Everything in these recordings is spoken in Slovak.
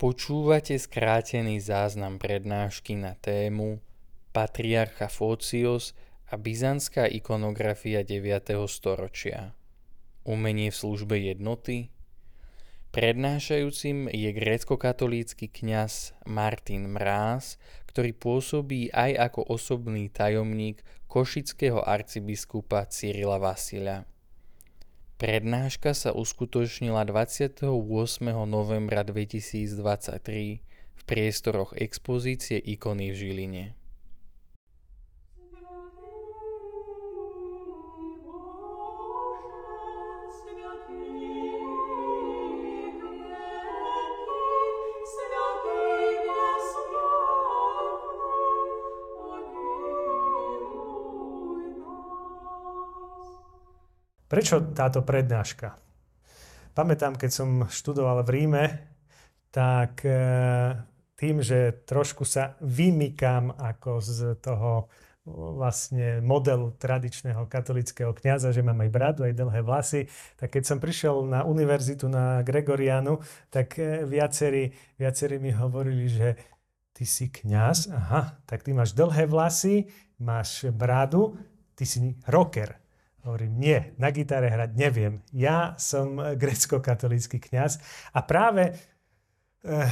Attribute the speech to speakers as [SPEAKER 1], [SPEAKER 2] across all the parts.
[SPEAKER 1] Počúvate skrátený záznam prednášky na tému Patriarcha Focios a byzantská ikonografia 9. storočia. Umenie v službe jednoty? Prednášajúcim je grécko-katolícky kňaz Martin Mráz, ktorý pôsobí aj ako osobný tajomník košického arcibiskupa Cyrila Vasila. Prednáška sa uskutočnila 28. novembra 2023 v priestoroch expozície ikony v Žiline.
[SPEAKER 2] Prečo táto prednáška? Pamätám, keď som študoval v Ríme, tak e, tým, že trošku sa vymykám ako z toho vlastne modelu tradičného katolického kňaza, že mám aj bradu, aj dlhé vlasy, tak keď som prišiel na univerzitu na Gregorianu, tak e, viacerí, viacerí mi hovorili, že ty si kňaz, aha, tak ty máš dlhé vlasy, máš bradu, ty si rocker. Hovorím, nie, na gitare hrať neviem. Ja som grecko-katolícky kňaz a práve eh,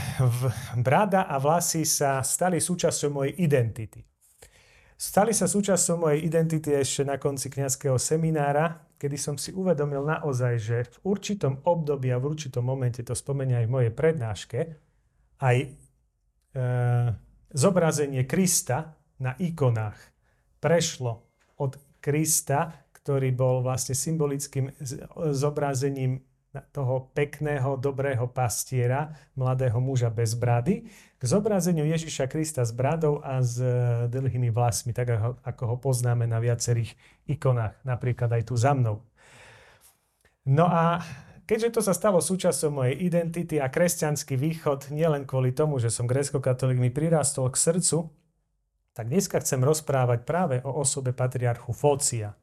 [SPEAKER 2] brada a vlasy sa stali súčasťou mojej identity. Stali sa súčasťou mojej identity ešte na konci kňazského seminára, kedy som si uvedomil naozaj, že v určitom období a v určitom momente, to spomenia aj v mojej prednáške, aj e, zobrazenie Krista na ikonách prešlo od Krista ktorý bol vlastne symbolickým zobrazením toho pekného, dobrého pastiera, mladého muža bez brady, k zobrazeniu Ježiša Krista s bradou a s e, dlhými vlasmi, tak ako ho poznáme na viacerých ikonách, napríklad aj tu za mnou. No a keďže to sa stalo súčasťou mojej identity a kresťanský východ, nielen kvôli tomu, že som grécko-katolík, mi prirastol k srdcu, tak dneska chcem rozprávať práve o osobe patriarchu Fócia,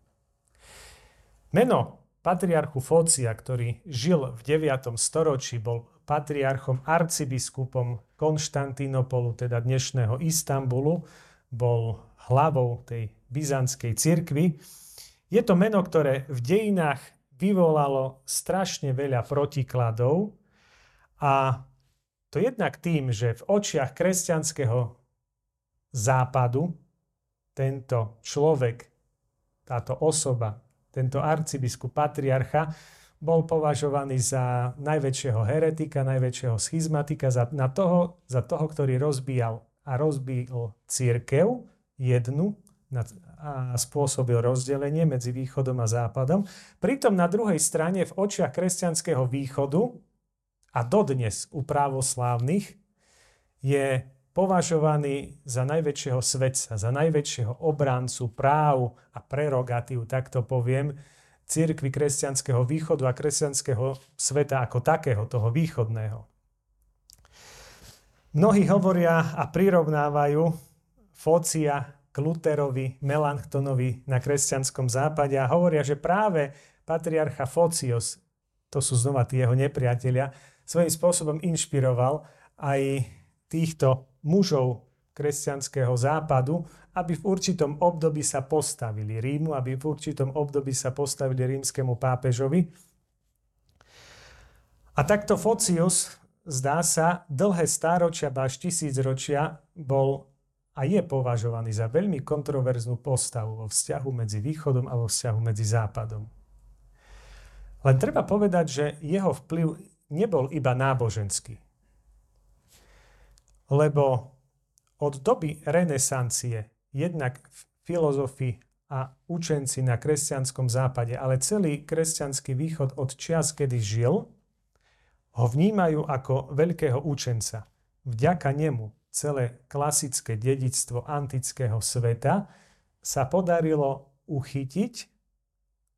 [SPEAKER 2] Meno patriarchu Fócia, ktorý žil v 9. storočí, bol patriarchom arcibiskupom Konštantínopolu, teda dnešného Istanbulu, bol hlavou tej byzantskej cirkvi. Je to meno, ktoré v dejinách vyvolalo strašne veľa protikladov a to jednak tým, že v očiach kresťanského západu tento človek, táto osoba tento arcibiskup patriarcha, bol považovaný za najväčšieho heretika, najväčšieho schizmatika, za, na toho, za toho, ktorý rozbíjal a rozbíjal církev jednu a spôsobil rozdelenie medzi východom a západom. Pritom na druhej strane v očiach kresťanského východu a dodnes u právoslávnych je považovaný za najväčšieho svetca, za najväčšieho obráncu práv a prerogatív, tak to poviem, církvy kresťanského východu a kresťanského sveta ako takého, toho východného. Mnohí hovoria a prirovnávajú Fócia k Luterovi, Melanchtonovi na kresťanskom západe a hovoria, že práve patriarcha Focios, to sú znova tí jeho nepriatelia, svojím spôsobom inšpiroval aj týchto mužov kresťanského západu, aby v určitom období sa postavili Rímu, aby v určitom období sa postavili rímskému pápežovi. A takto Focius, zdá sa, dlhé stáročia, až tisícročia bol a je považovaný za veľmi kontroverznú postavu vo vzťahu medzi východom a vo vzťahu medzi západom. Len treba povedať, že jeho vplyv nebol iba náboženský lebo od doby renesancie jednak filozofi a učenci na kresťanskom západe, ale celý kresťanský východ od čias, kedy žil, ho vnímajú ako veľkého učenca. Vďaka nemu celé klasické dedictvo antického sveta sa podarilo uchytiť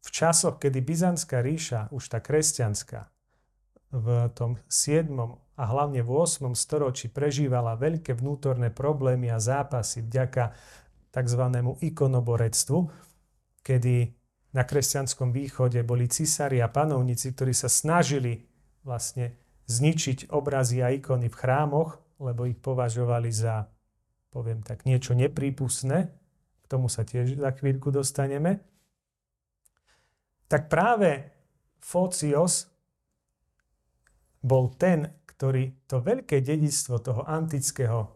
[SPEAKER 2] v časoch, kedy Byzantská ríša, už tá kresťanská, v tom 7. a hlavne v 8. storočí prežívala veľké vnútorné problémy a zápasy vďaka tzv. ikonoborectvu, kedy na kresťanskom východe boli cisári a panovníci, ktorí sa snažili vlastne zničiť obrazy a ikony v chrámoch, lebo ich považovali za, poviem tak, niečo neprípustné. K tomu sa tiež za chvíľku dostaneme. Tak práve Focios bol ten, ktorý to veľké dedictvo toho antického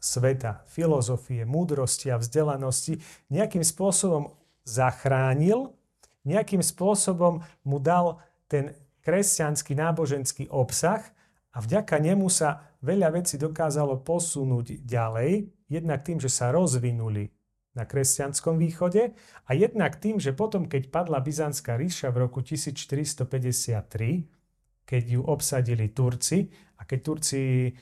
[SPEAKER 2] sveta, filozofie, múdrosti a vzdelanosti nejakým spôsobom zachránil, nejakým spôsobom mu dal ten kresťanský náboženský obsah a vďaka nemu sa veľa vecí dokázalo posunúť ďalej, jednak tým, že sa rozvinuli na kresťanskom východe a jednak tým, že potom, keď padla Byzantská ríša v roku 1453, keď ju obsadili Turci a keď Turci e,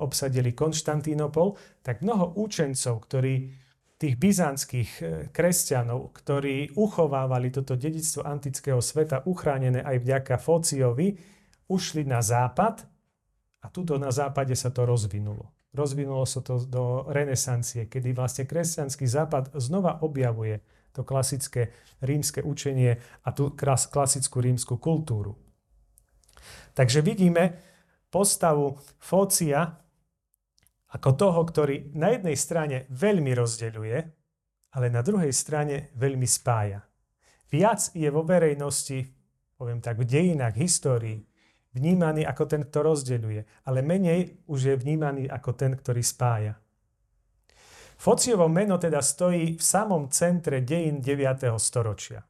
[SPEAKER 2] obsadili Konštantínopol, tak mnoho učencov, ktorí tých byzantských e, kresťanov, ktorí uchovávali toto dedictvo antického sveta, uchránené aj vďaka Fociovi, ušli na západ a tuto na západe sa to rozvinulo. Rozvinulo sa to do renesancie, kedy vlastne kresťanský západ znova objavuje to klasické rímske učenie a tú klasickú rímsku kultúru. Takže vidíme postavu Fócia ako toho, ktorý na jednej strane veľmi rozdeľuje, ale na druhej strane veľmi spája. Viac je vo verejnosti, poviem tak, v dejinách, histórii, vnímaný ako ten, kto rozdeľuje, ale menej už je vnímaný ako ten, ktorý spája. Fociovo meno teda stojí v samom centre dejín 9. storočia.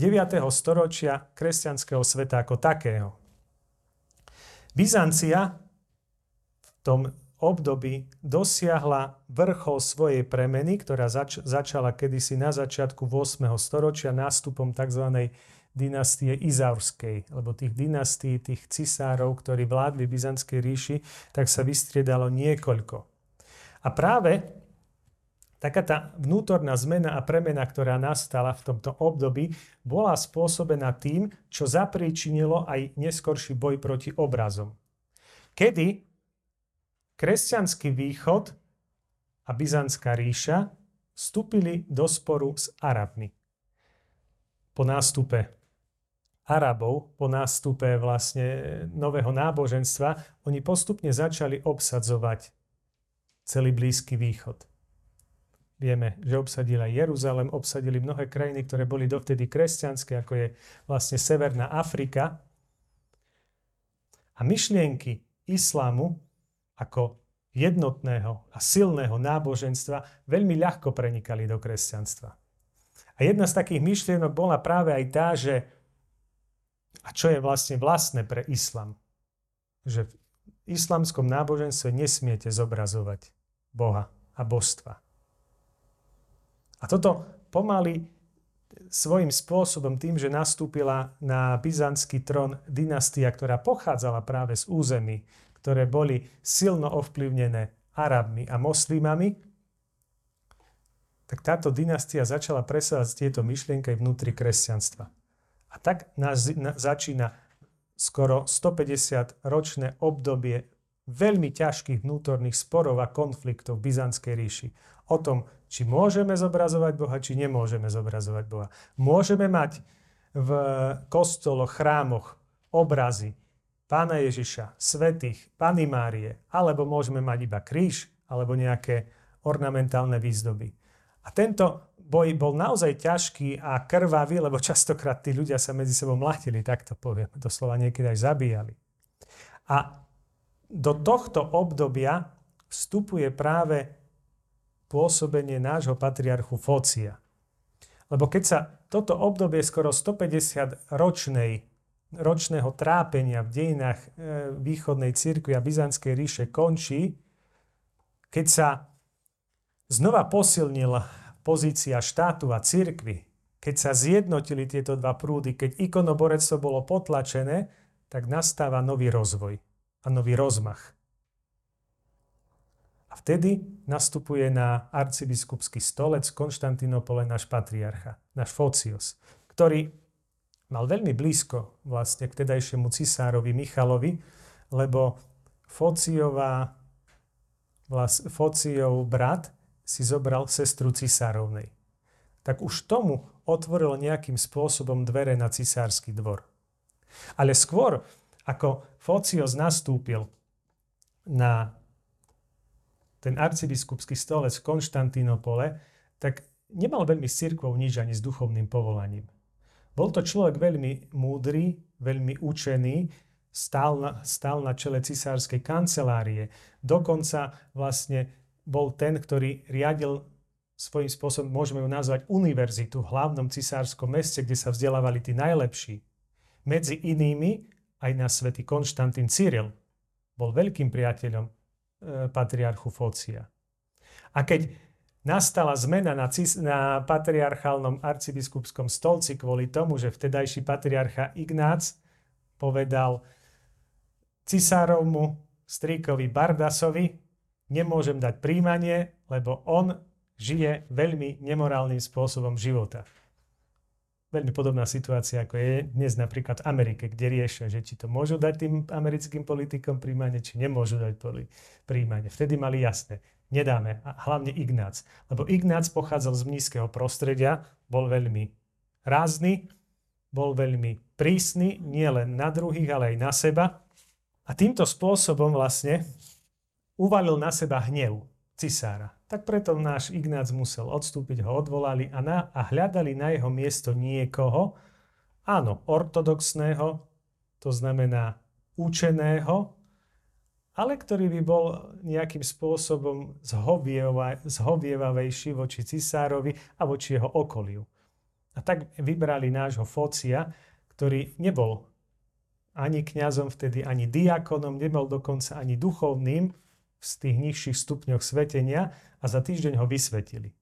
[SPEAKER 2] 9. storočia kresťanského sveta ako takého. Byzancia tom období dosiahla vrchol svojej premeny, ktorá zač- začala kedysi na začiatku 8. storočia nástupom tzv. dynastie Izaurskej, lebo tých dynastí, tých cisárov, ktorí vládli v Byzantskej ríši, tak sa vystriedalo niekoľko. A práve taká tá vnútorná zmena a premena, ktorá nastala v tomto období, bola spôsobená tým, čo zapríčinilo aj neskorší boj proti obrazom. Kedy kresťanský východ a Byzantská ríša vstúpili do sporu s Arabmi. Po nástupe Arabov, po nástupe vlastne nového náboženstva, oni postupne začali obsadzovať celý Blízky východ. Vieme, že obsadili aj Jeruzalem, obsadili mnohé krajiny, ktoré boli dovtedy kresťanské, ako je vlastne Severná Afrika. A myšlienky islámu ako jednotného a silného náboženstva veľmi ľahko prenikali do kresťanstva. A jedna z takých myšlienok bola práve aj tá, že a čo je vlastne vlastné pre islam, že v islamskom náboženstve nesmiete zobrazovať Boha a božstva. A toto pomaly svojím spôsobom tým, že nastúpila na byzantský trón dynastia, ktorá pochádzala práve z území, ktoré boli silno ovplyvnené Arabmi a moslimami, tak táto dynastia začala presávať tieto myšlienky vnútri kresťanstva. A tak nás na, začína skoro 150 ročné obdobie veľmi ťažkých vnútorných sporov a konfliktov v Byzantskej ríši. O tom, či môžeme zobrazovať Boha, či nemôžeme zobrazovať Boha. Môžeme mať v kostoloch, chrámoch obrazy, pána Ježiša, svetých, Pany Márie, alebo môžeme mať iba kríž, alebo nejaké ornamentálne výzdoby. A tento boj bol naozaj ťažký a krvavý, lebo častokrát tí ľudia sa medzi sebou mlatili, tak to poviem, doslova niekedy aj zabíjali. A do tohto obdobia vstupuje práve pôsobenie nášho patriarchu Focia. Lebo keď sa toto obdobie skoro 150 ročnej ročného trápenia v dejinách e, východnej cirkvi a Byzantskej ríše končí, keď sa znova posilnila pozícia štátu a cirkvi, keď sa zjednotili tieto dva prúdy, keď ikonoborectvo bolo potlačené, tak nastáva nový rozvoj a nový rozmach. A vtedy nastupuje na arcibiskupský stolec Konštantinopole náš patriarcha, náš Focius, ktorý mal veľmi blízko vlastne k tedajšiemu cisárovi Michalovi, lebo Fociová, vlast, Fociov brat si zobral sestru cisárovnej. Tak už tomu otvoril nejakým spôsobom dvere na cisársky dvor. Ale skôr, ako Focios nastúpil na ten arcibiskupský stolec v Konštantínopole, tak nemal veľmi s cirkvou nič ani s duchovným povolaním. Bol to človek veľmi múdry, veľmi učený, stál na, stál na čele cisárskej kancelárie. Dokonca vlastne bol ten, ktorý riadil svojím spôsobom, môžeme ju nazvať univerzitu v hlavnom cisárskom meste, kde sa vzdelávali tí najlepší. Medzi inými aj na svätý Konštantín Cyril bol veľkým priateľom patriarchu Focia. A keď nastala zmena na, na patriarchálnom arcibiskupskom stolci kvôli tomu, že vtedajší patriarcha Ignác povedal cisárovmu strýkovi Bardasovi, nemôžem dať príjmanie, lebo on žije veľmi nemorálnym spôsobom života. Veľmi podobná situácia, ako je dnes napríklad v Amerike, kde riešia, že či to môžu dať tým americkým politikom príjmanie, či nemôžu dať príjmanie. Vtedy mali jasné, nedáme. A hlavne Ignác. Lebo Ignác pochádzal z mnízkeho prostredia, bol veľmi rázny, bol veľmi prísny, nie len na druhých, ale aj na seba. A týmto spôsobom vlastne uvalil na seba hnev cisára. Tak preto náš Ignác musel odstúpiť, ho odvolali a, na, a hľadali na jeho miesto niekoho, áno, ortodoxného, to znamená učeného, ale ktorý by bol nejakým spôsobom zhovievavejší voči cisárovi a voči jeho okoliu. A tak vybrali nášho Focia, ktorý nebol ani kňazom vtedy, ani diakonom, nebol dokonca ani duchovným, v tých nižších stupňoch svetenia a za týždeň ho vysvetili.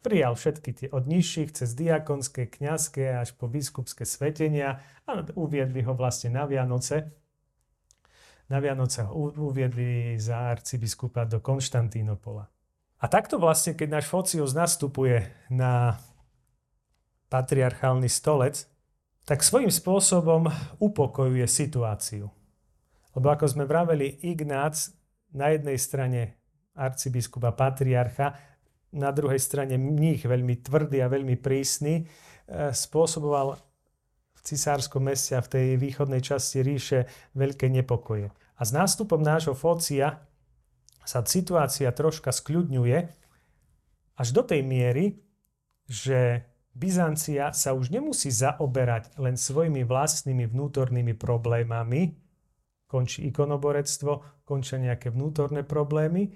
[SPEAKER 2] Prijal všetky tie od nižších cez diakonské, kňazské až po biskupské svetenia a uviedli ho vlastne na Vianoce. Na Vianoce ho uviedli za arcibiskupa do Konštantínopola. A takto vlastne, keď náš Focius nastupuje na patriarchálny stolec, tak svojím spôsobom upokojuje situáciu. Lebo ako sme vraveli, Ignác na jednej strane arcibiskupa patriarcha, na druhej strane mních veľmi tvrdý a veľmi prísny, e, spôsoboval v cisárskom meste a v tej východnej časti ríše veľké nepokoje. A s nástupom nášho Focia sa situácia troška skľudňuje až do tej miery, že Byzancia sa už nemusí zaoberať len svojimi vlastnými vnútornými problémami, končí ikonoborectvo, končia nejaké vnútorné problémy,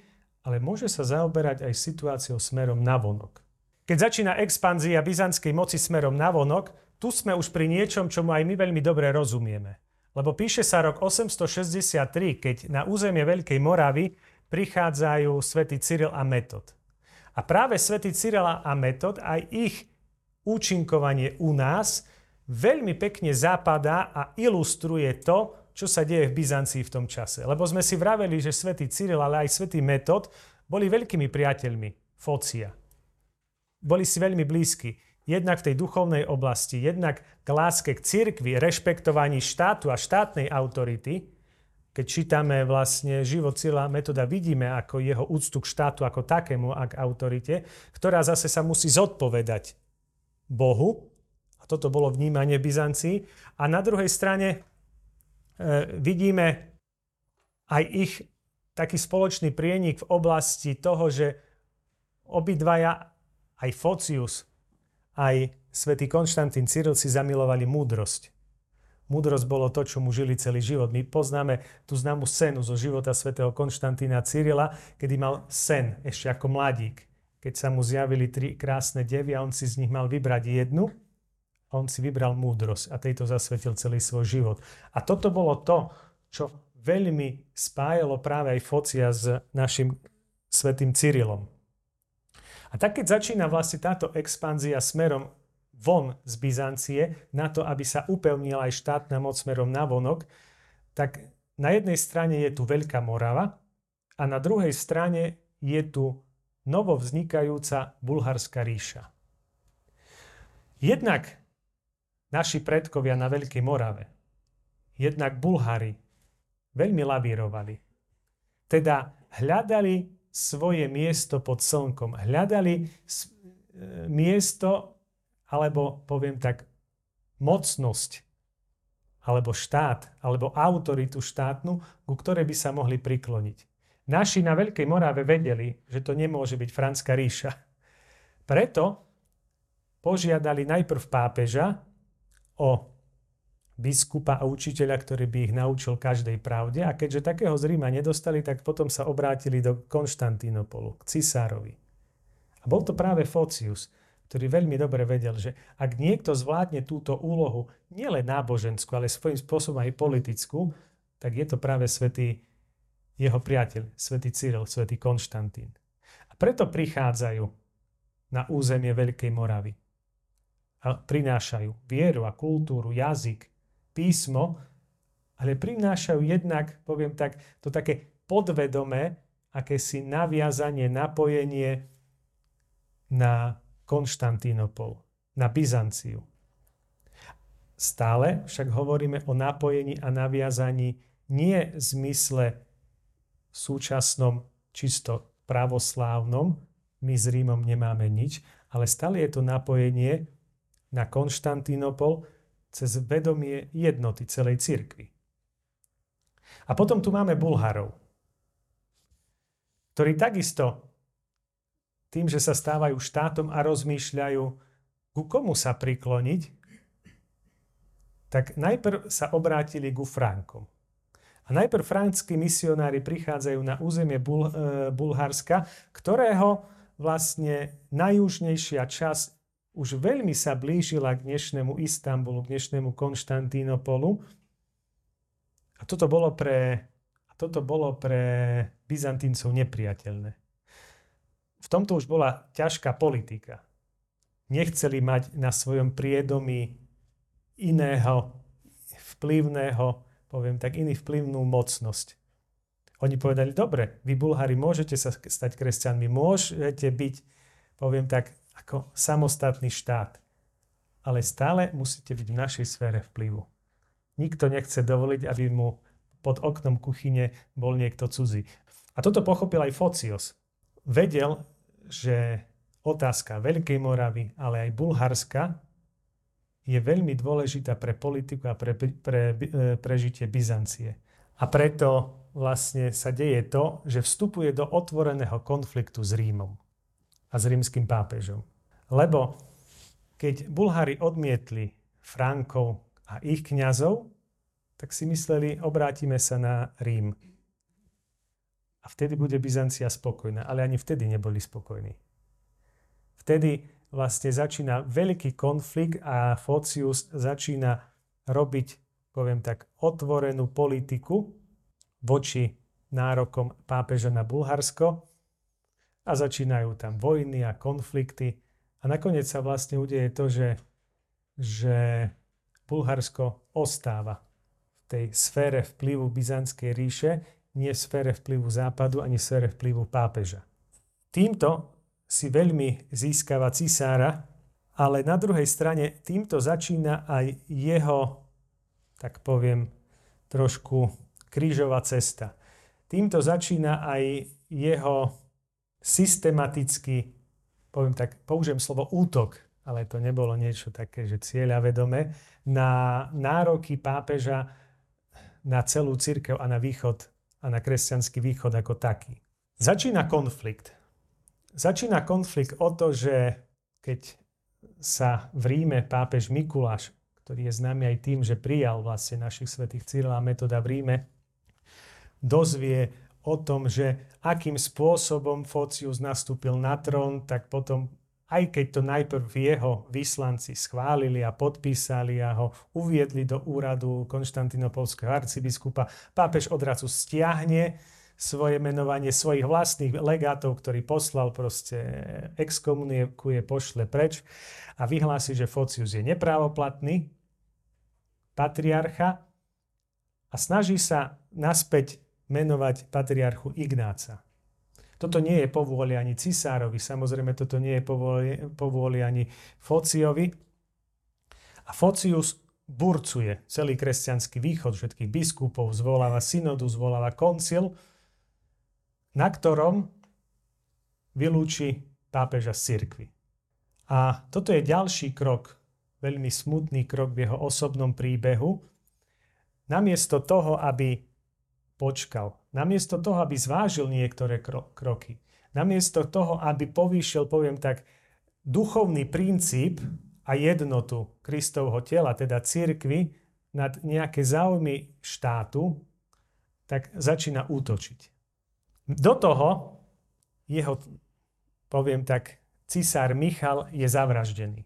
[SPEAKER 2] ale môže sa zaoberať aj situáciou smerom na vonok. Keď začína expanzia byzantskej moci smerom na vonok, tu sme už pri niečom, čomu aj my veľmi dobre rozumieme. Lebo píše sa rok 863, keď na územie Veľkej Moravy prichádzajú svätý Cyril a Metod. A práve svätý Cyril a Metod, aj ich účinkovanie u nás veľmi pekne zapadá a ilustruje to, čo sa deje v Byzancii v tom čase. Lebo sme si vraveli, že svätý Cyril, ale aj svätý Metod boli veľkými priateľmi Focia. Boli si veľmi blízki. Jednak v tej duchovnej oblasti, jednak k láske k cirkvi, rešpektovaní štátu a štátnej autority. Keď čítame vlastne život Cyrila Metoda, vidíme ako jeho úctu k štátu ako takému a k autorite, ktorá zase sa musí zodpovedať Bohu. Toto bolo vnímanie Byzancii. A na druhej strane vidíme aj ich taký spoločný prienik v oblasti toho, že obidvaja, aj Focius, aj svätý Konštantín Cyril si zamilovali múdrosť. Múdrosť bolo to, čo mu žili celý život. My poznáme tú známu scénu zo života svätého Konštantína Cyrila, kedy mal sen ešte ako mladík. Keď sa mu zjavili tri krásne devy a on si z nich mal vybrať jednu on si vybral múdrosť a tejto zasvetil celý svoj život. A toto bolo to, čo veľmi spájalo práve aj Focia s našim svetým Cyrilom. A tak keď začína vlastne táto expanzia smerom von z Byzancie, na to, aby sa upevnila aj štátna moc smerom na vonok, tak na jednej strane je tu Veľká Morava a na druhej strane je tu novo vznikajúca Bulharská ríša. Jednak naši predkovia na Veľkej Morave, jednak Bulhári, veľmi lavírovali. Teda hľadali svoje miesto pod slnkom. Hľadali e, miesto, alebo poviem tak, mocnosť alebo štát, alebo autoritu štátnu, ku ktorej by sa mohli prikloniť. Naši na Veľkej Morave vedeli, že to nemôže byť Franská ríša. Preto požiadali najprv pápeža o biskupa a učiteľa, ktorý by ich naučil každej pravde. A keďže takého z Ríma nedostali, tak potom sa obrátili do Konštantínopolu, k cisárovi. A bol to práve Focius, ktorý veľmi dobre vedel, že ak niekto zvládne túto úlohu nielen náboženskú, ale svojím spôsobom aj politickú, tak je to práve svätý jeho priateľ, svätý Cyril, svätý Konštantín. A preto prichádzajú na územie Veľkej Moravy. Prinášajú vieru a kultúru, jazyk, písmo, ale prinášajú jednak, poviem tak, to také podvedomé, akési naviazanie, napojenie na Konštantínopol, na Byzanciu. Stále však hovoríme o napojení a naviazaní nie v zmysle súčasnom, čisto pravoslávnom, my s Rímom nemáme nič, ale stále je to napojenie na Konštantínopol, cez vedomie jednoty celej cirkvi. A potom tu máme Bulharov, ktorí takisto tým, že sa stávajú štátom a rozmýšľajú, ku komu sa prikloniť, tak najprv sa obrátili ku Frankom. A najprv frankskí misionári prichádzajú na územie Bul- e, Bulharska, ktorého vlastne najjužnejšia časť už veľmi sa blížila k dnešnému Istanbulu, k dnešnému Konštantínopolu. A toto bolo pre, a toto bolo pre Byzantíncov nepriateľné. V tomto už bola ťažká politika. Nechceli mať na svojom priedomí iného vplyvného, poviem tak, iný vplyvnú mocnosť. Oni povedali, dobre, vy Bulhári môžete sa stať kresťanmi, môžete byť, poviem tak, ako samostatný štát. Ale stále musíte byť v našej sfére vplyvu. Nikto nechce dovoliť, aby mu pod oknom kuchyne bol niekto cudzí. A toto pochopil aj Focios. Vedel, že otázka Veľkej Moravy, ale aj Bulharska je veľmi dôležitá pre politiku a pre, pre, pre prežitie Byzancie. A preto vlastne sa deje to, že vstupuje do otvoreného konfliktu s Rímom a s rímským pápežom. Lebo keď Bulhári odmietli Frankov a ich kňazov, tak si mysleli, obrátime sa na Rím. A vtedy bude Byzancia spokojná. Ale ani vtedy neboli spokojní. Vtedy vlastne začína veľký konflikt a Focius začína robiť, poviem tak, otvorenú politiku voči nárokom pápeža na Bulharsko a začínajú tam vojny a konflikty a nakoniec sa vlastne udeje to, že, že Bulharsko ostáva v tej sfére vplyvu Byzantskej ríše, nie sfére vplyvu západu ani sfére vplyvu pápeža. Týmto si veľmi získava cisára, ale na druhej strane týmto začína aj jeho, tak poviem, trošku krížová cesta. Týmto začína aj jeho systematicky poviem tak, použijem slovo útok, ale to nebolo niečo také, že cieľa vedome, na nároky pápeža na celú církev a na východ a na kresťanský východ ako taký. Začína konflikt. Začína konflikt o to, že keď sa v Ríme pápež Mikuláš, ktorý je známy aj tým, že prijal vlastne našich svetých Cyrila a Metoda v Ríme, dozvie o tom, že akým spôsobom Focius nastúpil na trón, tak potom, aj keď to najprv jeho vyslanci schválili a podpísali a ho uviedli do úradu konštantinopolského arcibiskupa, pápež odrazu stiahne svoje menovanie svojich vlastných legátov, ktorý poslal proste exkomunikuje, pošle preč a vyhlási, že Focius je neprávoplatný patriarcha a snaží sa naspäť menovať patriarchu Ignáca. Toto nie je povôli ani cisárovi, samozrejme toto nie je povôli, povôli ani Fociovi. A Focius burcuje celý kresťanský východ, všetkých biskupov, zvoláva synodu, zvoláva koncil, na ktorom vylúči pápeža z cirkvi. A toto je ďalší krok, veľmi smutný krok v jeho osobnom príbehu, namiesto toho, aby počkal, namiesto toho, aby zvážil niektoré kro- kroky, namiesto toho, aby povýšil, poviem tak, duchovný princíp a jednotu Kristovho tela, teda církvy, nad nejaké záujmy štátu, tak začína útočiť. Do toho jeho, poviem tak, cisár Michal je zavraždený.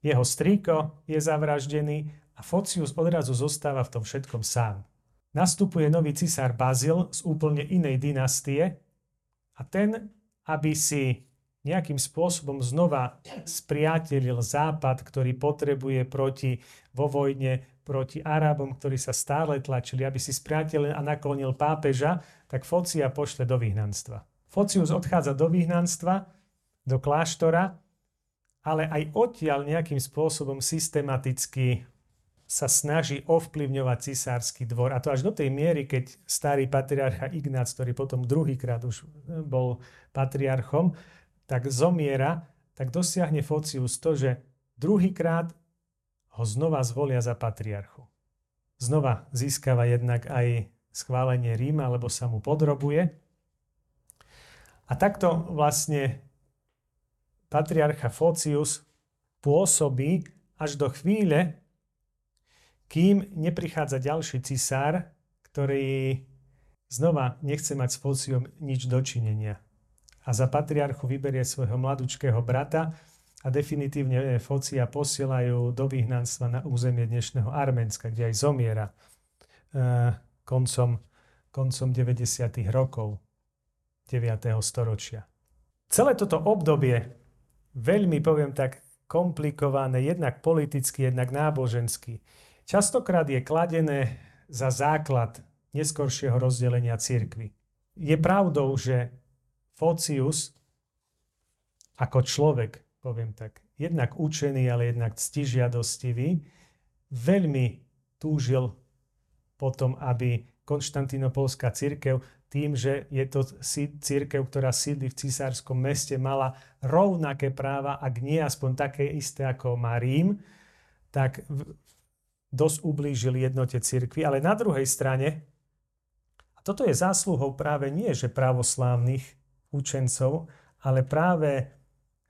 [SPEAKER 2] Jeho strýko je zavraždený a Focius odrazu zostáva v tom všetkom sám. Nastupuje nový cisár Bazil z úplne inej dynastie a ten, aby si nejakým spôsobom znova spriatelil Západ, ktorý potrebuje proti vo vojne proti Arábom, ktorí sa stále tlačili, aby si spriatelil a naklonil pápeža, tak Focia pošle do vyhnanstva. Focius odchádza do vyhnanstva, do kláštora, ale aj odtiaľ nejakým spôsobom systematicky sa snaží ovplyvňovať cisársky dvor. A to až do tej miery, keď starý patriarcha Ignác, ktorý potom druhýkrát už bol patriarchom, tak zomiera, tak dosiahne Focius to, že druhýkrát ho znova zvolia za patriarchu. Znova získava jednak aj schválenie Ríma, lebo sa mu podrobuje. A takto vlastne patriarcha Focius pôsobí až do chvíle, kým neprichádza ďalší cisár, ktorý znova nechce mať s Fociom nič dočinenia. A za patriarchu vyberie svojho mladúčkého brata, a definitívne Focia posielajú do vyhnanstva na územie dnešného Arménska, kde aj zomiera e, koncom, koncom 90. rokov 9. storočia. Celé toto obdobie, veľmi poviem tak, komplikované, jednak politicky, jednak nábožensky, častokrát je kladené za základ neskoršieho rozdelenia cirkvy. Je pravdou, že Focius ako človek poviem tak, jednak učený, ale jednak ctižiadostivý, veľmi túžil potom, aby konštantinopolská církev tým, že je to církev, ktorá sídli v cisárskom meste, mala rovnaké práva, ak nie aspoň také isté ako má Rím, tak dosť ublížil jednote církvy. Ale na druhej strane, a toto je zásluhou práve nie, že pravoslávnych učencov, ale práve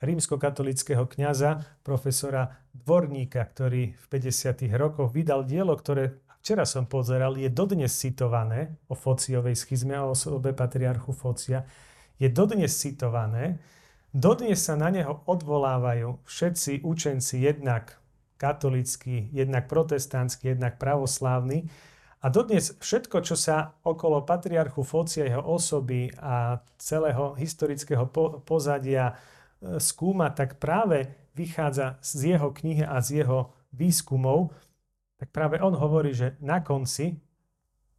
[SPEAKER 2] rímskokatolického kňaza, profesora Dvorníka, ktorý v 50. rokoch vydal dielo, ktoré včera som pozeral, je dodnes citované o Fociovej schizme a o osobe patriarchu Focia. Je dodnes citované, dodnes sa na neho odvolávajú všetci učenci jednak katolícky, jednak protestantský, jednak pravoslávny. A dodnes všetko, čo sa okolo patriarchu Focia, jeho osoby a celého historického pozadia skúma, tak práve vychádza z jeho knihy a z jeho výskumov, tak práve on hovorí, že na konci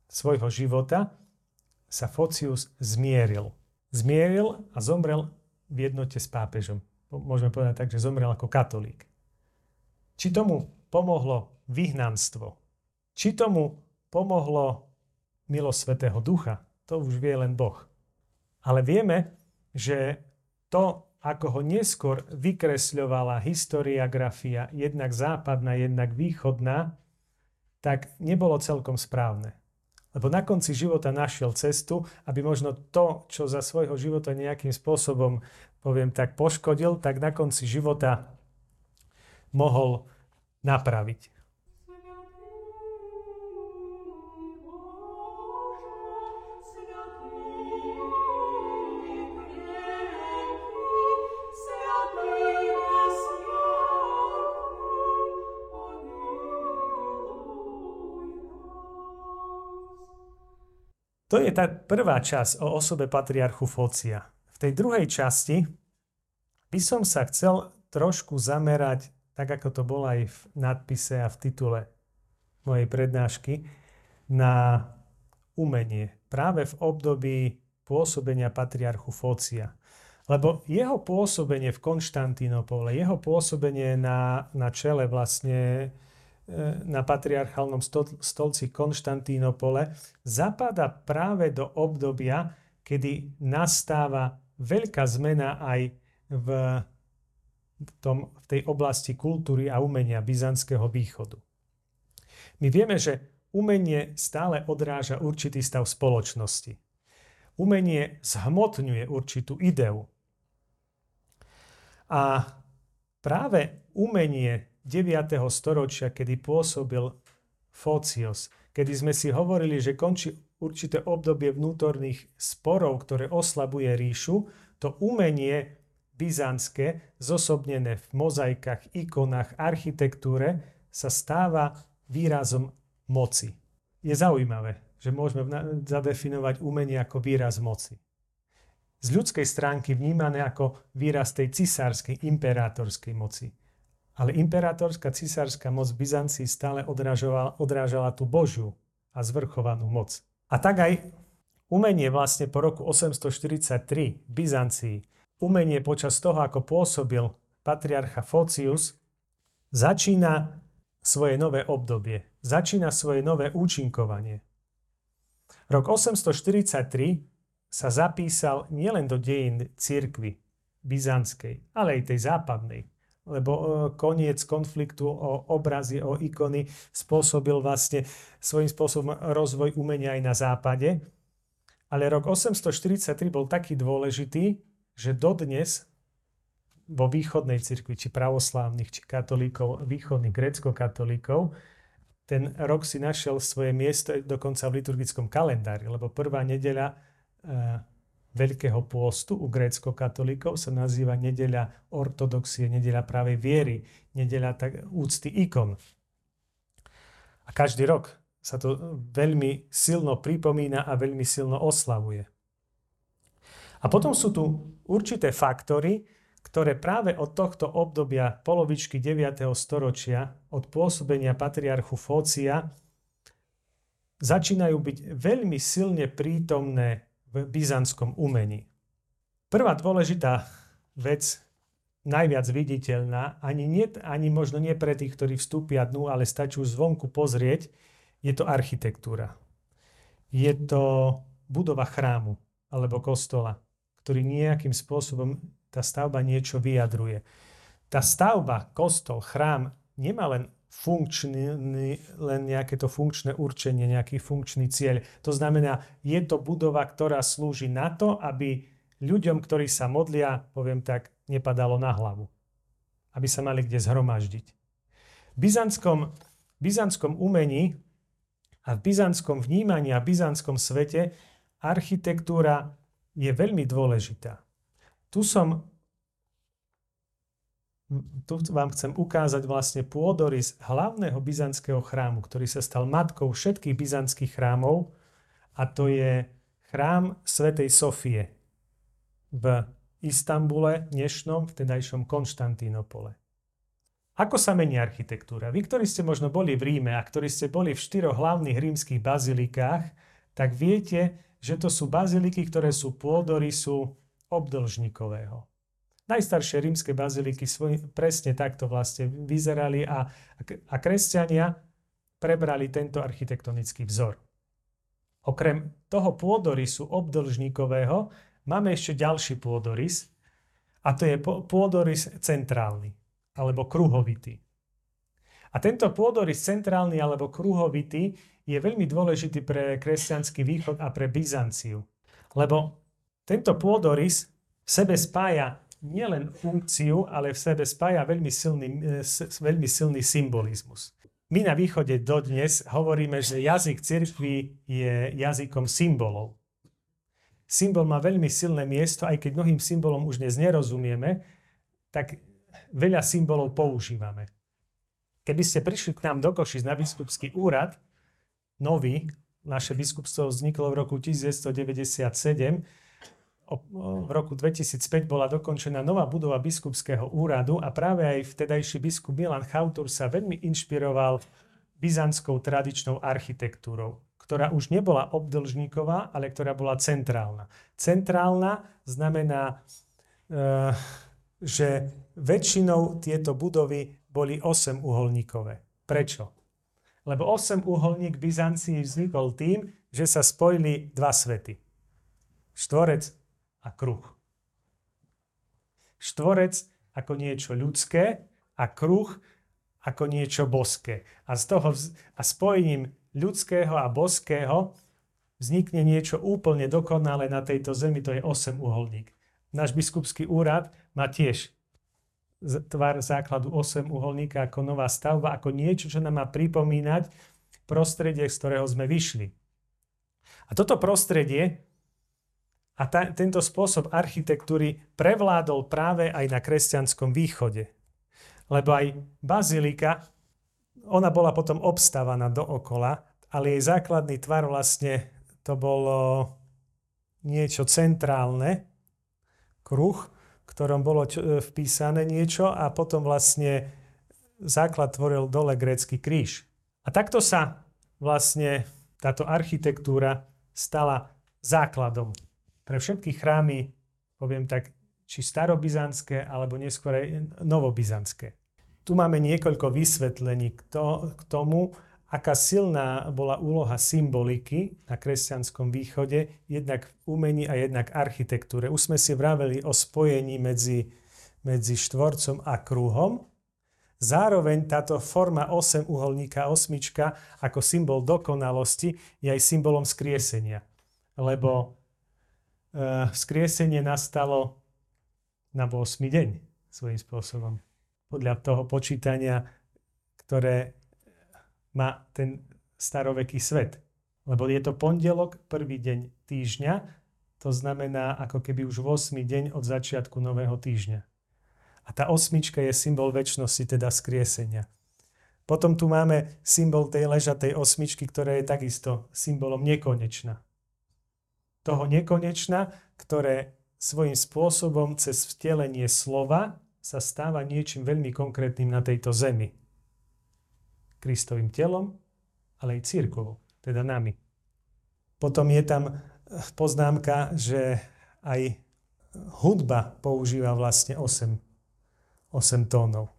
[SPEAKER 2] svojho života sa Focius zmieril. Zmieril a zomrel v jednote s pápežom. Môžeme povedať tak, že zomrel ako katolík. Či tomu pomohlo vyhnanstvo, či tomu pomohlo milosť Svetého Ducha, to už vie len Boh. Ale vieme, že to, ako ho neskôr vykresľovala historiografia, jednak západná, jednak východná, tak nebolo celkom správne. Lebo na konci života našiel cestu, aby možno to, čo za svojho života nejakým spôsobom, poviem tak, poškodil, tak na konci života mohol napraviť. To je tá prvá časť o osobe patriarchu Focia. V tej druhej časti by som sa chcel trošku zamerať, tak ako to bolo aj v nadpise a v titule mojej prednášky, na umenie. Práve v období pôsobenia patriarchu Focia. Lebo jeho pôsobenie v Konštantínopole, jeho pôsobenie na, na čele vlastne E, na patriarchálnom stolci Konštantínopole zapada práve do obdobia, kedy nastáva veľká zmena aj v, tom, v tej oblasti kultúry a umenia Byzantského východu. My vieme, že umenie stále odráža určitý stav spoločnosti. Umenie zhmotňuje určitú ideu. A práve umenie 9. storočia, kedy pôsobil Focios, kedy sme si hovorili, že končí určité obdobie vnútorných sporov, ktoré oslabuje ríšu, to umenie byzantské, zosobnené v mozaikách, ikonách, architektúre, sa stáva výrazom moci. Je zaujímavé, že môžeme zadefinovať umenie ako výraz moci. Z ľudskej stránky vnímané ako výraz tej cisárskej, imperátorskej moci. Ale imperátorská cisárska moc v Byzancii stále odrážala, odrážala tú Božiu a zvrchovanú moc. A tak aj umenie vlastne po roku 843 v Byzancii, umenie počas toho, ako pôsobil patriarcha Focius, začína svoje nové obdobie, začína svoje nové účinkovanie. Rok 843 sa zapísal nielen do dejín cirkvy byzantskej, ale aj tej západnej, lebo e, koniec konfliktu o obrazy, o ikony spôsobil vlastne svojím spôsobom rozvoj umenia aj na západe. Ale rok 843 bol taký dôležitý, že dodnes vo východnej cirkvi, či pravoslávnych, či katolíkov, východných grécko-katolíkov, ten rok si našiel svoje miesto dokonca v liturgickom kalendári, lebo prvá nedeľa e, Veľkého pôstu u grécko-katolíkov sa nazýva nedeľa ortodoxie, nedeľa pravej viery, nedeľa tak, úcty ikon. A každý rok sa to veľmi silno pripomína a veľmi silno oslavuje. A potom sú tu určité faktory, ktoré práve od tohto obdobia polovičky 9. storočia, od pôsobenia patriarchu Fócia, začínajú byť veľmi silne prítomné v byzantskom umení. Prvá dôležitá vec, najviac viditeľná, ani, nie, ani možno nie pre tých, ktorí vstúpia dnu, ale stačí zvonku pozrieť, je to architektúra. Je to budova chrámu alebo kostola, ktorý nejakým spôsobom tá stavba niečo vyjadruje. Tá stavba, kostol, chrám nemá len funkčný, len nejaké to funkčné určenie, nejaký funkčný cieľ. To znamená, je to budova, ktorá slúži na to, aby ľuďom, ktorí sa modlia, poviem tak, nepadalo na hlavu. Aby sa mali kde zhromaždiť. V byzantskom, byzantskom umení a v byzantskom vnímaní a byzantskom svete architektúra je veľmi dôležitá. Tu som tu vám chcem ukázať vlastne pôdorys hlavného byzantského chrámu, ktorý sa stal matkou všetkých byzantských chrámov a to je chrám Svetej Sofie v Istambule, dnešnom, vtedajšom Konštantínopole. Ako sa mení architektúra? Vy, ktorí ste možno boli v Ríme a ktorí ste boli v štyroch hlavných rímskych bazilikách, tak viete, že to sú baziliky, ktoré sú pôdorysu obdlžníkového. Najstaršie rímske baziliky svoj, presne takto vlastne vyzerali a, a kresťania prebrali tento architektonický vzor. Okrem toho pôdorysu obdlžníkového máme ešte ďalší pôdorys a to je pôdorys centrálny alebo kruhovitý. A tento pôdorys centrálny alebo kruhovitý je veľmi dôležitý pre kresťanský východ a pre Byzanciu. Lebo tento pôdorys v sebe spája nielen funkciu, ale v sebe spája veľmi silný, veľmi silný symbolizmus. My na východe dodnes hovoríme, že jazyk cirkvi je jazykom symbolov. Symbol má veľmi silné miesto, aj keď mnohým symbolom už dnes nerozumieme, tak veľa symbolov používame. Keby ste prišli k nám do Košic na biskupský úrad, nový, naše biskupstvo vzniklo v roku 1997, v roku 2005 bola dokončená nová budova biskupského úradu a práve aj vtedajší biskup Milan Chautur sa veľmi inšpiroval byzantskou tradičnou architektúrou, ktorá už nebola obdlžníková, ale ktorá bola centrálna. Centrálna znamená, eh, že väčšinou tieto budovy boli 8 uholníkové. Prečo? Lebo 8 uholník v Byzancii vznikol tým, že sa spojili dva svety. Štvorec a kruh. Štvorec ako niečo ľudské a kruh ako niečo boské. A, z toho, a spojením ľudského a boského vznikne niečo úplne dokonalé na tejto zemi, to je 8 uholník. Náš biskupský úrad má tiež tvar základu 8 uholníka ako nová stavba, ako niečo, čo nám má pripomínať prostredie, z ktorého sme vyšli. A toto prostredie a ta, tento spôsob architektúry prevládol práve aj na kresťanskom východe. Lebo aj bazilika, ona bola potom obstávaná dookola, ale jej základný tvar vlastne to bolo niečo centrálne, kruh, ktorom bolo e, vpísané niečo a potom vlastne základ tvoril dole grécky kríž. A takto sa vlastne táto architektúra stala základom pre všetky chrámy, poviem tak, či starobizantské, alebo neskôr aj novobizantské. Tu máme niekoľko vysvetlení k, to, k tomu, aká silná bola úloha symboliky na kresťanskom východe, jednak v umení a jednak architektúre. Už sme si vraveli o spojení medzi, medzi štvorcom a kruhom. Zároveň táto forma 8 uholníka, osmička, ako symbol dokonalosti, je aj symbolom skriesenia. Lebo uh, skriesenie nastalo na 8. deň svojím spôsobom. Podľa toho počítania, ktoré má ten staroveký svet. Lebo je to pondelok, prvý deň týždňa, to znamená ako keby už 8. deň od začiatku nového týždňa. A tá osmička je symbol väčšnosti, teda skriesenia. Potom tu máme symbol tej ležatej osmičky, ktorá je takisto symbolom nekonečna toho nekonečna, ktoré svojím spôsobom cez vtelenie slova sa stáva niečím veľmi konkrétnym na tejto zemi. Kristovým telom, ale aj církovou, teda nami. Potom je tam poznámka, že aj hudba používa vlastne 8, 8 tónov.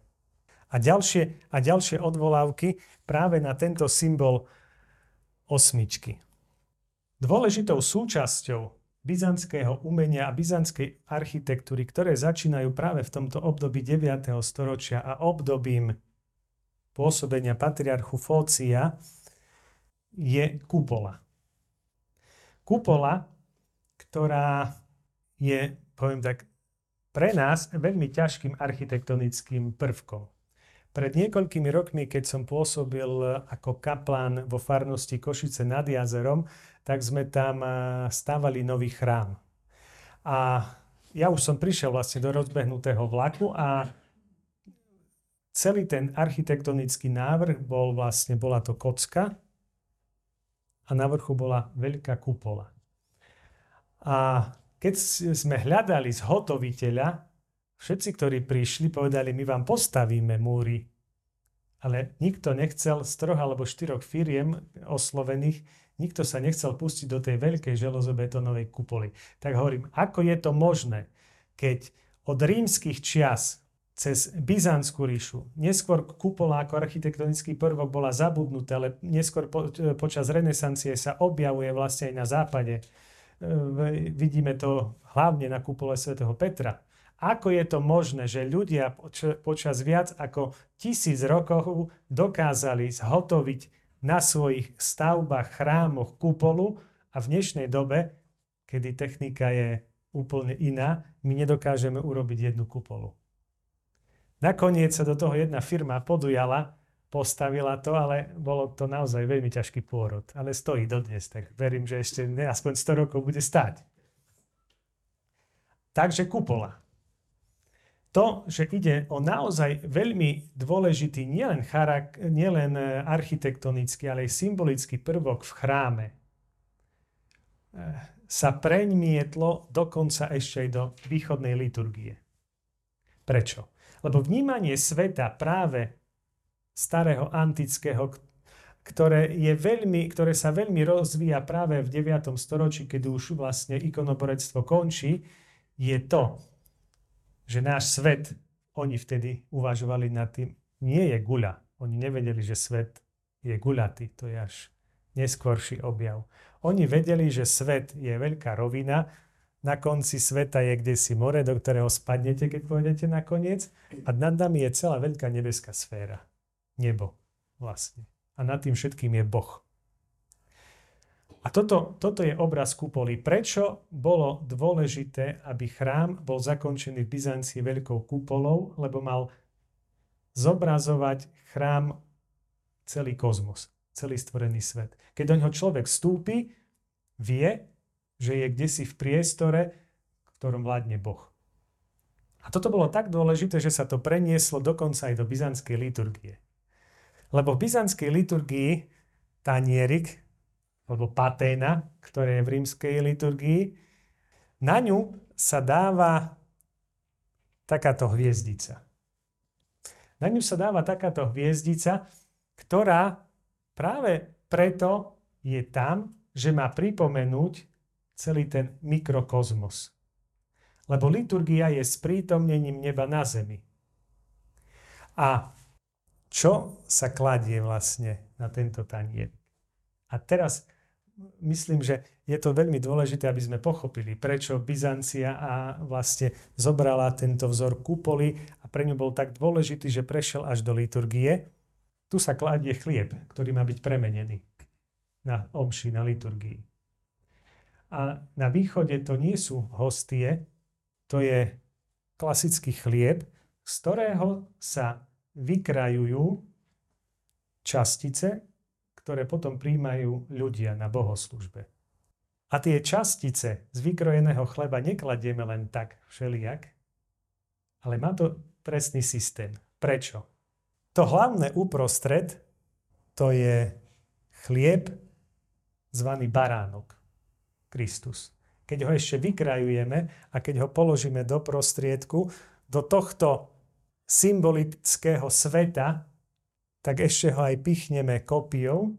[SPEAKER 2] A ďalšie, a ďalšie odvolávky práve na tento symbol osmičky. Dôležitou súčasťou byzantského umenia a byzantskej architektúry, ktoré začínajú práve v tomto období 9. storočia a obdobím pôsobenia patriarchu Fócia, je kupola. Kupola, ktorá je, poviem tak, pre nás veľmi ťažkým architektonickým prvkom. Pred niekoľkými rokmi, keď som pôsobil ako kaplán vo farnosti Košice nad jazerom, tak sme tam eh, stávali nový chrám. A ja už som prišiel vlastne do rozbehnutého vlaku a celý ten architektonický návrh bol vlastne, bola to kocka a na vrchu bola veľká kupola. A keď sme hľadali zhotoviteľa, všetci, ktorí prišli, povedali, my vám postavíme múry. Ale nikto nechcel z troch alebo štyroch firiem oslovených Nikto sa nechcel pustiť do tej veľkej železobetónovej kupoly. Tak hovorím, ako je to možné, keď od rímskych čias cez Byzantskú ríšu, neskôr kupola ako architektonický prvok bola zabudnutá, ale neskôr po, počas renesancie sa objavuje vlastne aj na západe. E, vidíme to hlavne na kupole svätého Petra. Ako je to možné, že ľudia počas viac ako tisíc rokov dokázali zhotoviť na svojich stavbách, chrámoch, kupolu a v dnešnej dobe, kedy technika je úplne iná, my nedokážeme urobiť jednu kupolu. Nakoniec sa do toho jedna firma podujala, postavila to, ale bolo to naozaj veľmi ťažký pôrod. Ale stojí dodnes, tak verím, že ešte aspoň 100 rokov bude stať. Takže kupola to, že ide o naozaj veľmi dôležitý nielen, charak- nielen e, architektonický, ale aj symbolický prvok v chráme, e, sa preňmietlo dokonca ešte aj do východnej liturgie. Prečo? Lebo vnímanie sveta práve starého antického, ktoré, je veľmi, ktoré sa veľmi rozvíja práve v 9. storočí, keď už vlastne ikonoborectvo končí, je to, že náš svet, oni vtedy uvažovali nad tým, nie je guľa. Oni nevedeli, že svet je guľatý. To je až neskôrší objav. Oni vedeli, že svet je veľká rovina, na konci sveta je kde si more, do ktorého spadnete, keď pôjdete na koniec. A nad nami je celá veľká nebeská sféra. Nebo vlastne. A nad tým všetkým je Boh. A toto, toto je obraz kupoly. Prečo bolo dôležité, aby chrám bol zakončený v Byzancii veľkou kupolou? Lebo mal zobrazovať chrám celý kozmos, celý stvorený svet. Keď do ňoho človek vstúpi, vie, že je kde si v priestore, v ktorom vládne Boh. A toto bolo tak dôležité, že sa to prenieslo dokonca aj do byzantskej liturgie. Lebo v byzantskej liturgii tanierik, alebo paténa, ktoré je v rímskej liturgii, na ňu sa dáva takáto hviezdica. Na ňu sa dáva takáto hviezdica, ktorá práve preto je tam, že má pripomenúť celý ten mikrokozmos. Lebo liturgia je sprítomnením neba na zemi. A čo sa kladie vlastne na tento tanier? A teraz myslím, že je to veľmi dôležité, aby sme pochopili, prečo Byzancia a vlastne zobrala tento vzor kupoly a pre ňu bol tak dôležitý, že prešiel až do liturgie. Tu sa kladie chlieb, ktorý má byť premenený na omši, na liturgii. A na východe to nie sú hostie, to je klasický chlieb, z ktorého sa vykrajujú častice, ktoré potom príjmajú ľudia na bohoslužbe. A tie častice z vykrojeného chleba nekladieme len tak všelijak, ale má to presný systém. Prečo? To hlavné uprostred to je chlieb zvaný baránok, Kristus. Keď ho ešte vykrajujeme a keď ho položíme do prostriedku, do tohto symbolického sveta, tak ešte ho aj pichneme kopiou,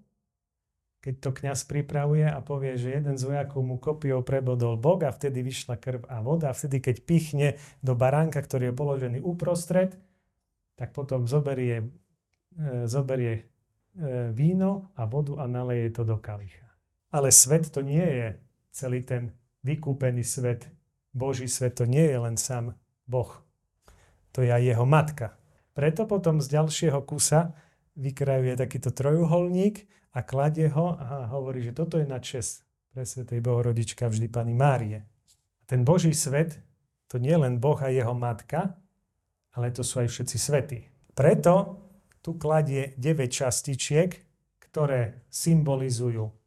[SPEAKER 2] keď to kňaz pripravuje a povie, že jeden z vojakov mu kopiou prebodol Boh a vtedy vyšla krv a voda a vtedy, keď pichne do baránka, ktorý je položený uprostred, tak potom zoberie, e, zoberie e, víno a vodu a naleje to do kalicha. Ale svet to nie je celý ten vykúpený svet. Boží svet to nie je len sám Boh. To je aj jeho matka. Preto potom z ďalšieho kusa vykrajuje takýto trojuholník a kladie ho a hovorí, že toto je na čest pre Svetej Bohorodička vždy Pani Márie. Ten Boží svet, to nie je len Boh a jeho matka, ale to sú aj všetci svety. Preto tu kladie 9 častičiek, ktoré symbolizujú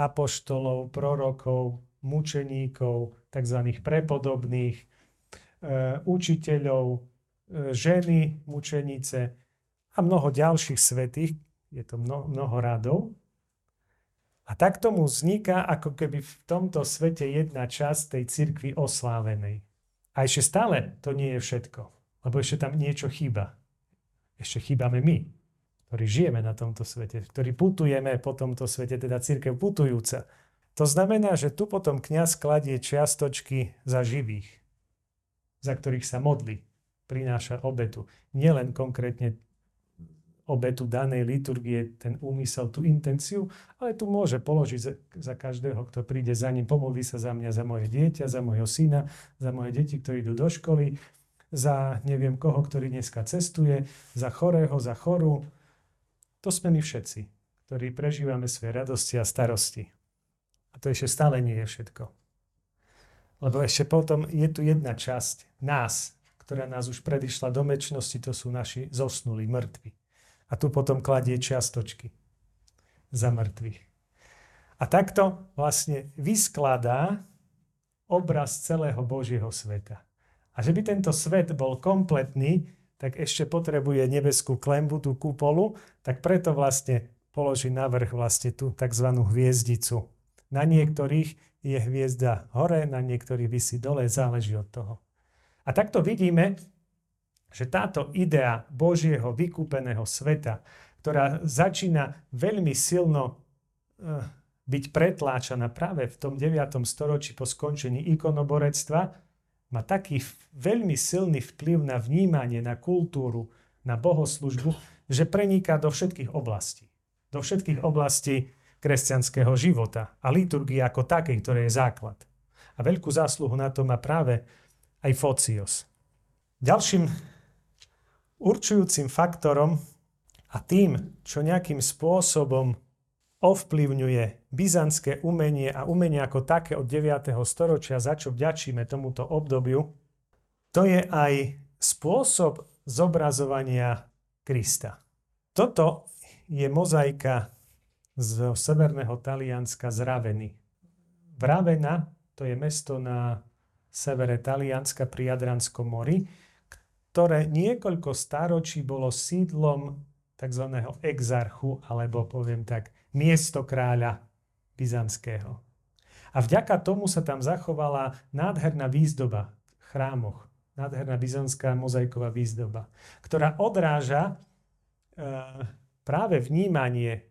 [SPEAKER 2] apoštolov, prorokov, mučeníkov, tzv. prepodobných, e, učiteľov, e, ženy, mučenice, a mnoho ďalších svetých, je to mnoho, mnoho radov. A tak tomu vzniká ako keby v tomto svete jedna časť tej cirkvi oslávenej. A ešte stále to nie je všetko, lebo ešte tam niečo chýba. Ešte chýbame my, ktorí žijeme na tomto svete, ktorí putujeme po tomto svete, teda církev putujúca. To znamená, že tu potom kňaz kladie čiastočky za živých, za ktorých sa modli, prináša obetu. Nielen konkrétne obetu danej liturgie, ten úmysel, tú intenciu, ale tu môže položiť za, za každého, kto príde za ním, pomodlí sa za mňa, za moje dieťa, za môjho syna, za moje deti, ktorí idú do školy, za neviem koho, ktorý dneska cestuje, za chorého, za chorú. To sme my všetci, ktorí prežívame svoje radosti a starosti. A to ešte stále nie je všetko. Lebo ešte potom je tu jedna časť nás, ktorá nás už predišla do mečnosti, to sú naši zosnulí, mŕtvi. A tu potom kladie čiastočky za mŕtvych. A takto vlastne vyskladá obraz celého Božieho sveta. A že by tento svet bol kompletný, tak ešte potrebuje nebeskú klembu, tú kupolu, tak preto vlastne položí na vrch vlastne tú tzv. hviezdicu. Na niektorých je hviezda hore, na niektorých vysí dole, záleží od toho. A takto vidíme, že táto idea Božieho vykúpeného sveta, ktorá začína veľmi silno uh, byť pretláčaná práve v tom 9. storočí po skončení ikonoborectva, má taký veľmi silný vplyv na vnímanie, na kultúru, na bohoslužbu, že preniká do všetkých oblastí. Do všetkých oblastí kresťanského života a liturgie ako takej, ktoré je základ. A veľkú zásluhu na to má práve aj Focios. Ďalším určujúcim faktorom a tým, čo nejakým spôsobom ovplyvňuje byzantské umenie a umenie ako také od 9. storočia, za čo vďačíme tomuto obdobiu, to je aj spôsob zobrazovania Krista. Toto je mozaika z severného Talianska z Raveny. Vravena to je mesto na severe Talianska pri Jadranskom mori, ktoré niekoľko stáročí bolo sídlom tzv. exarchu, alebo poviem tak, miesto kráľa byzantského. A vďaka tomu sa tam zachovala nádherná výzdoba v chrámoch, nádherná byzantská mozaiková výzdoba, ktorá odráža e, práve vnímanie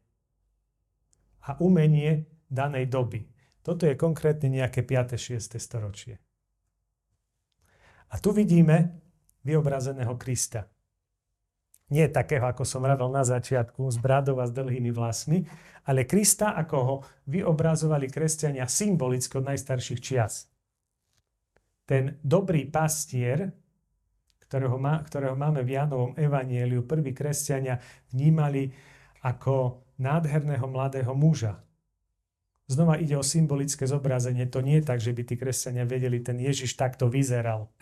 [SPEAKER 2] a umenie danej doby. Toto je konkrétne nejaké 5. 6. storočie. A tu vidíme vyobrazeného Krista nie takého, ako som radol na začiatku, s bradou a s dlhými vlasmi, ale Krista, ako ho vyobrazovali kresťania symbolicky od najstarších čias. Ten dobrý pastier, ktorého, má, ktorého máme v Jánovom evanieliu, prví kresťania vnímali ako nádherného mladého muža. Znova ide o symbolické zobrazenie. To nie je tak, že by tí kresťania vedeli, ten Ježiš takto vyzeral.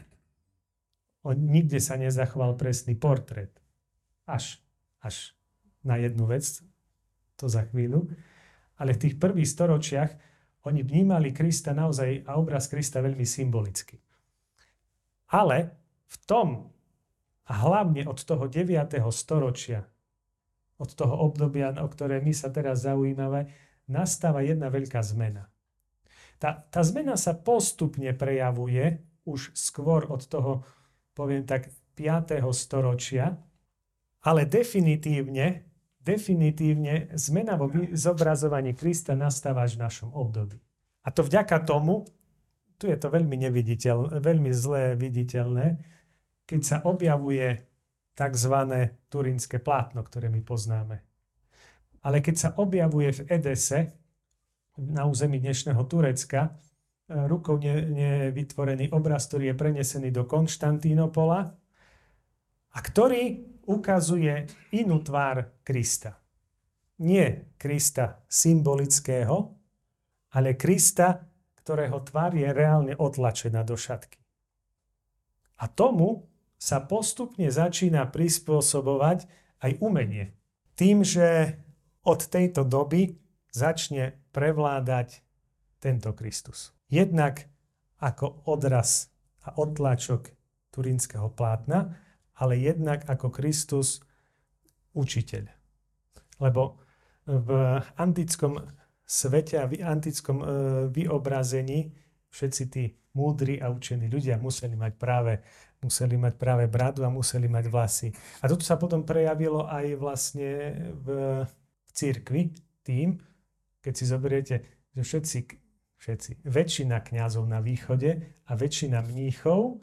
[SPEAKER 2] On nikde sa nezachoval presný portrét až, až na jednu vec, to za chvíľu. Ale v tých prvých storočiach oni vnímali Krista naozaj a obraz Krista veľmi symbolicky. Ale v tom, a hlavne od toho 9. storočia, od toho obdobia, o ktoré my sa teraz zaujímame, nastáva jedna veľká zmena. Tá, tá zmena sa postupne prejavuje už skôr od toho, poviem tak, 5. storočia, ale definitívne, definitívne zmena vo zobrazovaní Krista nastáva až v našom období. A to vďaka tomu, tu je to veľmi neviditeľné, veľmi zlé viditeľné, keď sa objavuje tzv. turínske plátno, ktoré my poznáme. Ale keď sa objavuje v Edese, na území dnešného Turecka, rukou nevytvorený obraz, ktorý je prenesený do Konštantínopola a ktorý ukazuje inú tvár Krista. Nie Krista symbolického, ale Krista, ktorého tvár je reálne otlačená do šatky. A tomu sa postupne začína prispôsobovať aj umenie. Tým, že od tejto doby začne prevládať tento Kristus. Jednak ako odraz a odtlačok turínskeho plátna, ale jednak ako Kristus učiteľ. Lebo v antickom svete a v antickom e, vyobrazení všetci tí múdri a učení ľudia museli mať práve, museli mať práve bradu a museli mať vlasy. A toto sa potom prejavilo aj vlastne v, v církvi tým, keď si zoberiete, že všetci, všetci, väčšina kňazov na východe a väčšina mníchov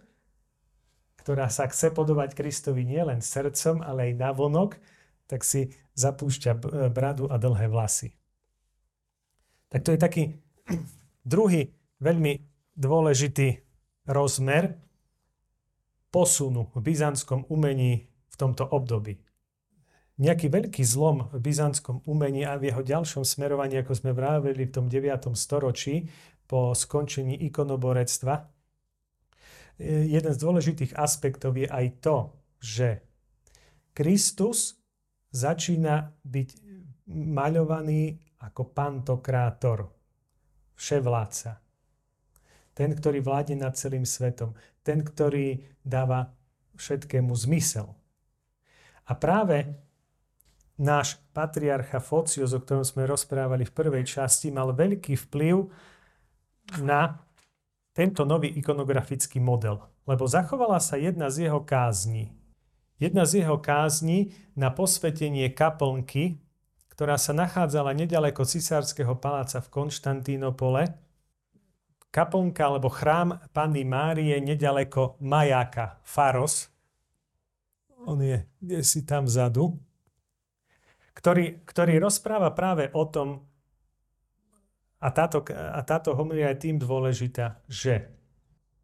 [SPEAKER 2] ktorá sa chce podobať Kristovi nielen srdcom, ale aj navonok, tak si zapúšťa bradu a dlhé vlasy. Tak to je taký druhý veľmi dôležitý rozmer posunu v byzantskom umení v tomto období. Nejaký veľký zlom v byzantskom umení a v jeho ďalšom smerovaní, ako sme vraveli v tom 9. storočí po skončení ikonoborectva, jeden z dôležitých aspektov je aj to, že Kristus začína byť maľovaný ako pantokrátor, vševládca. Ten, ktorý vládne nad celým svetom. Ten, ktorý dáva všetkému zmysel. A práve náš patriarcha Focius, o ktorom sme rozprávali v prvej časti, mal veľký vplyv na tento nový ikonografický model, lebo zachovala sa jedna z jeho kázni. Jedna z jeho kázni na posvetenie kaplnky, ktorá sa nachádzala nedaleko cisárskeho paláca v Konštantínopole, kaplnka alebo chrám Panny Márie nedaleko majáka Faros, on je si tam vzadu, ktorý, ktorý rozpráva práve o tom, a táto, a táto homilia je tým dôležitá, že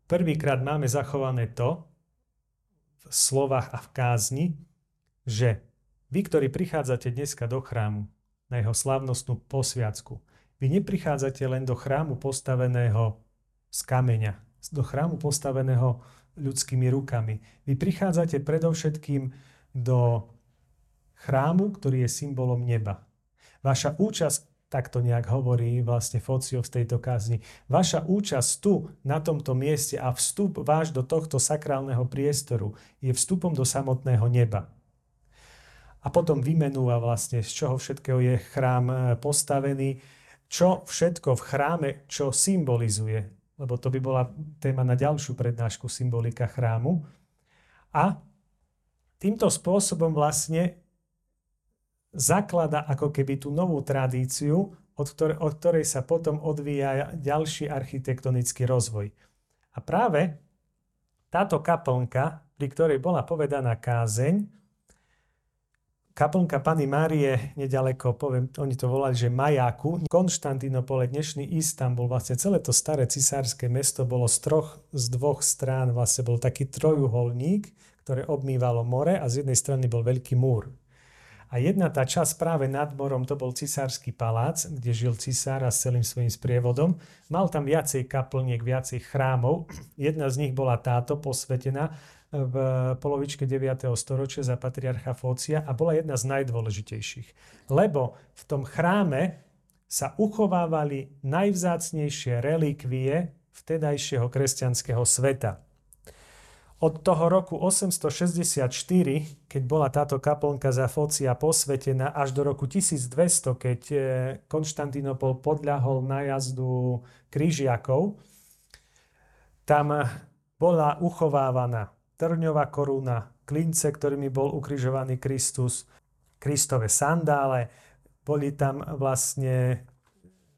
[SPEAKER 2] prvýkrát máme zachované to v slovách a v kázni, že vy, ktorí prichádzate dneska do chrámu, na jeho slávnostnú posviacku. Vy neprichádzate len do chrámu postaveného z kameňa, do chrámu postaveného ľudskými rukami. Vy prichádzate predovšetkým do chrámu, ktorý je symbolom neba. Vaša účasť tak to nejak hovorí vlastne Focio v tejto kázni. Vaša účasť tu, na tomto mieste a vstup váš do tohto sakrálneho priestoru je vstupom do samotného neba. A potom vymenúva vlastne, z čoho všetkého je chrám e, postavený, čo všetko v chráme, čo symbolizuje, lebo to by bola téma na ďalšiu prednášku symbolika chrámu. A týmto spôsobom vlastne zaklada ako keby tú novú tradíciu, od, ktorej, od ktorej sa potom odvíja ďalší architektonický rozvoj. A práve táto kaplnka, pri ktorej bola povedaná kázeň, kaplnka Pany Márie, nedaleko, poviem, oni to volali, že Majáku, Konštantinopole, dnešný Istanbul, vlastne celé to staré cisárske mesto bolo z troch, z dvoch strán, vlastne bol taký trojuholník, ktoré obmývalo more a z jednej strany bol veľký múr. A jedna tá časť práve nad morom, to bol cisársky palác, kde žil cisár a s celým svojím sprievodom. Mal tam viacej kaplniek, viacej chrámov. Jedna z nich bola táto posvetená v polovičke 9. storočia za patriarcha Fócia a bola jedna z najdôležitejších. Lebo v tom chráme sa uchovávali najvzácnejšie relikvie vtedajšieho kresťanského sveta od toho roku 864, keď bola táto kaplnka za Fócia posvetená, až do roku 1200, keď e, Konštantinopol podľahol jazdu krížiakov, tam bola uchovávaná trňová koruna, klince, ktorými bol ukrižovaný Kristus, Kristove sandále, boli tam vlastne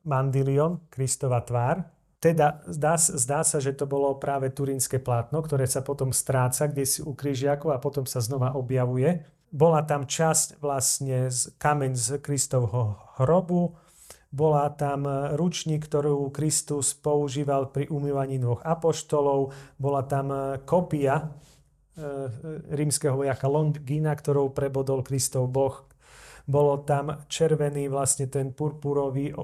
[SPEAKER 2] mandilion, Kristova tvár, teda zdá, zdá sa, že to bolo práve turínske plátno, ktoré sa potom stráca kde si u križiakov a potom sa znova objavuje. Bola tam časť vlastne z kameň z Kristovho hrobu, bola tam ručník, ktorú Kristus používal pri umývaní dvoch apoštolov, bola tam kopia e, rímskeho vojaka Longina, ktorou prebodol Kristov Boh bolo tam červený vlastne ten purpurový e,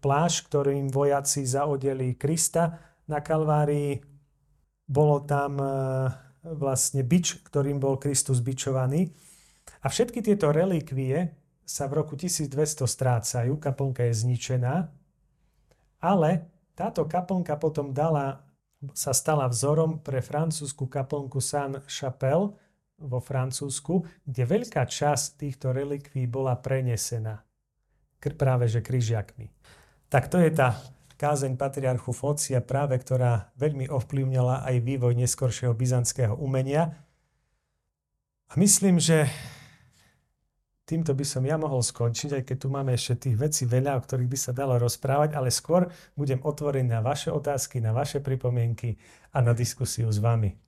[SPEAKER 2] plášť, ktorým vojaci zaodeli Krista na Kalvárii. Bolo tam e, vlastne bič, ktorým bol Kristus bičovaný. A všetky tieto relikvie sa v roku 1200 strácajú, kaplnka je zničená, ale táto kaplnka potom dala, sa stala vzorom pre francúzsku kaplnku Saint-Chapelle, vo Francúzsku, kde veľká časť týchto relikví bola prenesená práve že kryžiakmi. Tak to je tá kázeň patriarchu Focia práve, ktorá veľmi ovplyvnila aj vývoj neskoršieho byzantského umenia. A myslím, že týmto by som ja mohol skončiť, aj keď tu máme ešte tých vecí veľa, o ktorých by sa dalo rozprávať, ale skôr budem otvorený na vaše otázky, na vaše pripomienky a na diskusiu s vami.